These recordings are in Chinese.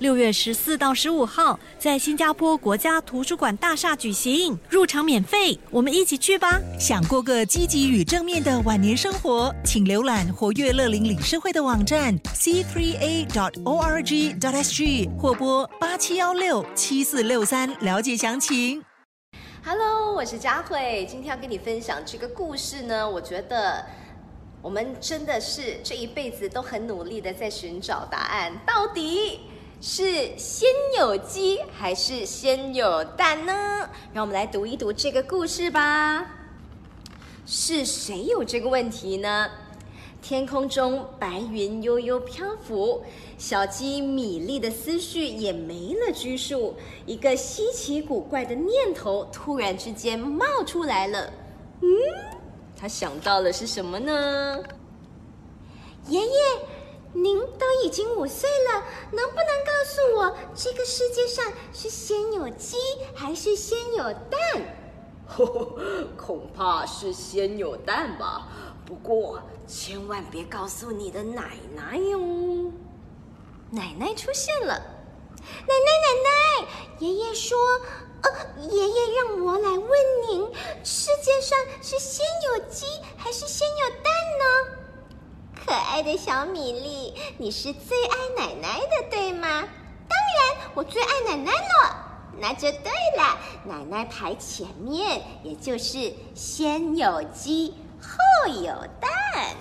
六月十四到十五号，在新加坡国家图书馆大厦举行，入场免费，我们一起去吧！想过个积极与正面的晚年生活，请浏览活跃乐龄理事会的网站 c3a.org.sg 或拨八七幺六七四六三了解详情。Hello，我是佳慧，今天要跟你分享这个故事呢。我觉得我们真的是这一辈子都很努力的在寻找答案，到底。是先有鸡还是先有蛋呢？让我们来读一读这个故事吧。是谁有这个问题呢？天空中白云悠悠漂浮，小鸡米粒的思绪也没了拘束。一个稀奇古怪的念头突然之间冒出来了。嗯，他想到了是什么呢？爷爷。您都已经五岁了，能不能告诉我，这个世界上是先有鸡还是先有蛋？恐怕是先有蛋吧。不过千万别告诉你的奶奶哟。奶奶出现了，奶奶奶奶，爷爷说，呃，爷爷让我来问您，世界上是先有鸡还是先有蛋呢？可爱的小米粒，你是最爱奶奶的，对吗？当然，我最爱奶奶了。那就对了，奶奶排前面，也就是先有鸡后有蛋。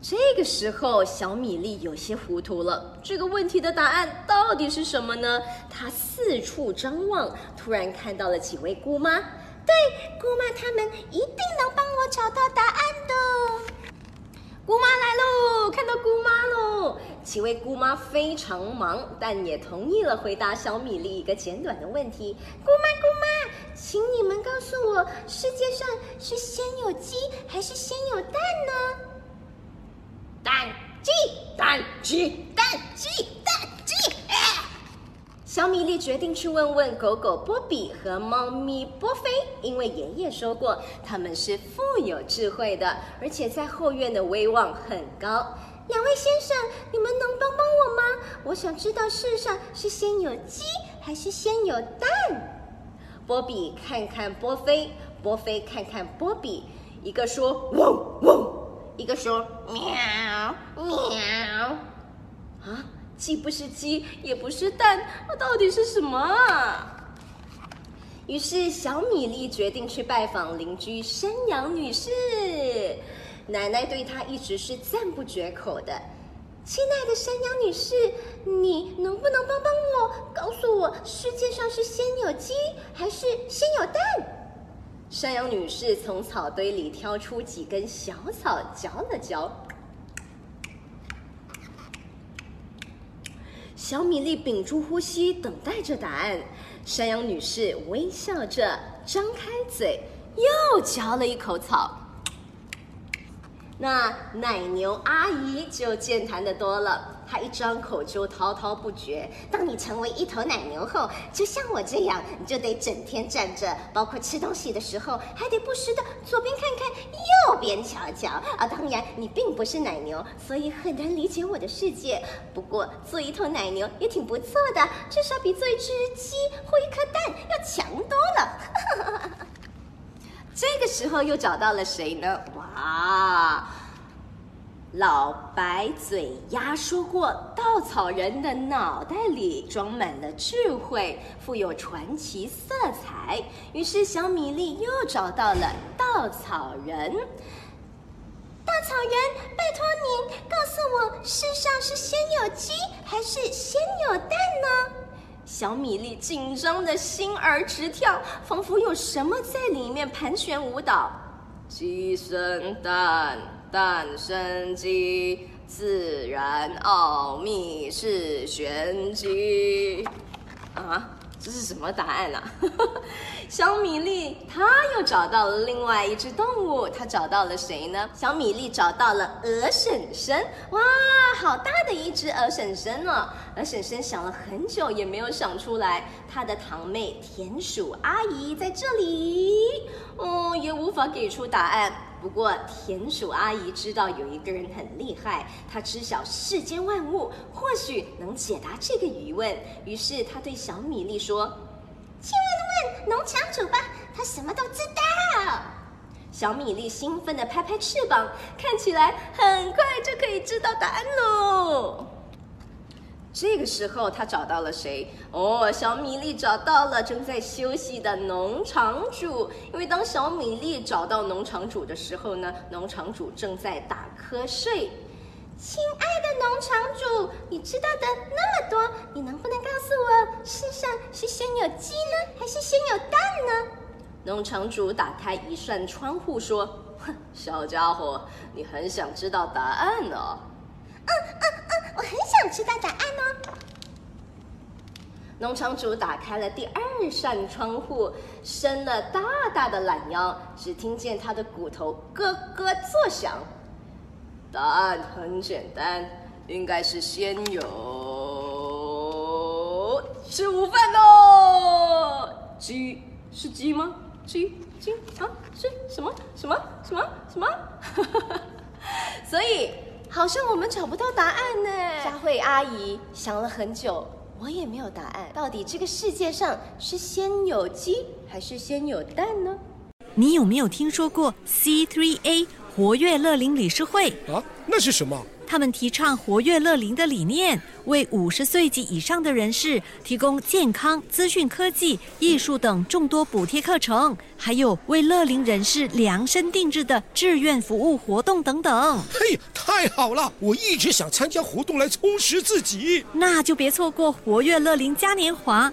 这个时候，小米粒有些糊涂了。这个问题的答案到底是什么呢？他四处张望，突然看到了几位姑妈。对，姑妈她们一定能帮我找到答案的。姑妈来喽！看到姑妈喽！几位姑妈非常忙，但也同意了回答小米粒一个简短的问题。姑妈，姑妈，请你们告诉我，世界上是先有鸡还是先有蛋呢？蛋鸡，蛋鸡，蛋鸡，蛋鸡。小米粒决定去问问狗狗波比和猫咪波菲，因为爷爷说过他们是富有智慧的，而且在后院的威望很高。两位先生，你们能帮帮我吗？我想知道世上是先有鸡还是先有蛋。波比看看波菲，波菲看看波比，一个说汪汪，一个说喵喵，啊。既不是鸡，也不是蛋，那到底是什么？于是小米粒决定去拜访邻居山羊女士。奶奶对她一直是赞不绝口的。亲爱的山羊女士，你能不能帮帮我，告诉我世界上是先有鸡还是先有蛋？山羊女士从草堆里挑出几根小草，嚼了嚼。小米粒屏住呼吸，等待着答案。山羊女士微笑着，张开嘴，又嚼了一口草。那奶牛阿姨就健谈的多了。她一张口就滔滔不绝。当你成为一头奶牛后，就像我这样，你就得整天站着，包括吃东西的时候，还得不时的左边看看，右边瞧瞧。啊，当然你并不是奶牛，所以很难理解我的世界。不过做一头奶牛也挺不错的，至少比做一只鸡或一颗蛋要强多了。这个时候又找到了谁呢？啊！老白嘴鸭说过，稻草人的脑袋里装满了智慧，富有传奇色彩。于是小米粒又找到了稻草人。稻草人，拜托您告诉我，世上是先有鸡还是先有蛋呢？小米粒紧张的心儿直跳，仿佛有什么在里面盘旋舞蹈。鸡生蛋。蛋生鸡，自然奥秘是玄机。啊，这是什么答案啊？小米粒他又找到了另外一只动物，他找到了谁呢？小米粒找到了鹅婶婶，哇，好大的一只鹅婶婶呢！鹅婶婶想了很久也没有想出来，她的堂妹田鼠阿姨在这里，哦，也无法给出答案。不过田鼠阿姨知道有一个人很厉害，她知晓世间万物，或许能解答这个疑问。于是她对小米粒说。去问问农场主吧，他什么都知道。小米粒兴奋地拍拍翅膀，看起来很快就可以知道答案喽。这个时候，他找到了谁？哦，小米粒找到了正在休息的农场主。因为当小米粒找到农场主的时候呢，农场主正在打瞌睡。亲爱的农场主，你知道的那么多，你能不能告诉我，世上是先有鸡呢，还是先有蛋呢？农场主打开一扇窗户说：“哼，小家伙，你很想知道答案呢？”“嗯嗯嗯，我很想知道答案。”农场主打开了第二扇窗户，伸了大大的懒腰，只听见他的骨头咯咯作响。答案很简单，应该是先有吃午饭喽。鸡是鸡吗？鸡鸡啊是什么什么什么什么？所以好像我们找不到答案呢。佳慧阿姨想了很久，我也没有答案。到底这个世界上是先有鸡还是先有蛋呢？你有没有听说过 C3A？活跃乐龄理事会啊，那是什么？他们提倡活跃乐龄的理念，为五十岁及以上的人士提供健康、资讯科技、艺术等众多补贴课程，还有为乐龄人士量身定制的志愿服务活动等等。嘿，太好了！我一直想参加活动来充实自己，那就别错过活跃乐龄嘉年华。